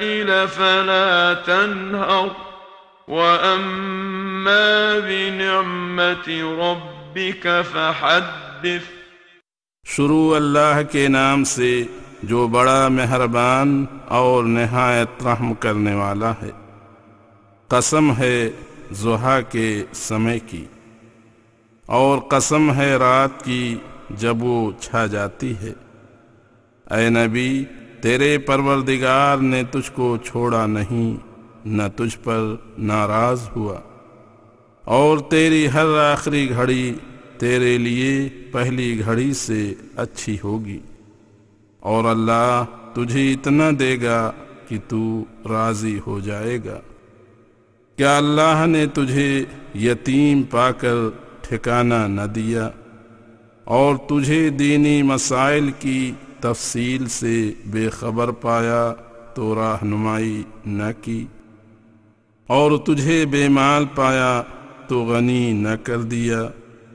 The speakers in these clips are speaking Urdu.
السائل فلا تنهر وأما بنعمة ربك فحدث. شروع اللہ کے نام سے جو بڑا مہربان اور نہایت رحم کرنے والا ہے۔ قسم ہے زحا کے سمے کی اور قسم ہے رات کی جب وہ چھا جاتی ہے۔ اے نبی تیرے پروردگار نے تجھ کو چھوڑا نہیں، نہ تجھ پر ناراض ہوا۔ اور تیری ہر آخری گھڑی تیرے لیے پہلی گھڑی سے اچھی ہوگی۔ اور اللہ تجھے اتنا دے گا کہ تو راضی ہو جائے گا۔ کیا اللہ نے تجھے یتیم پا کر ٹھکانہ نہ دیا؟ اور تجھے دینی مسائل کی تفصیل سے بے خبر پایا تو رہنمائی نہ کی۔ اور تجھے بے مال پایا تو غنی نہ کر دیا،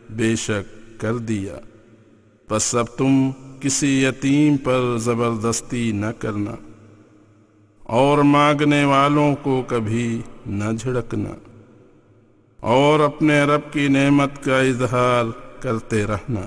بے شک کر دیا۔ بس اب تم کسی یتیم پر زبردستی نہ کرنا۔ اور مانگنے والوں کو کبھی نہ جھڑکنا۔ اور اپنے رب کی نعمت کا اظہار کرتے رہنا۔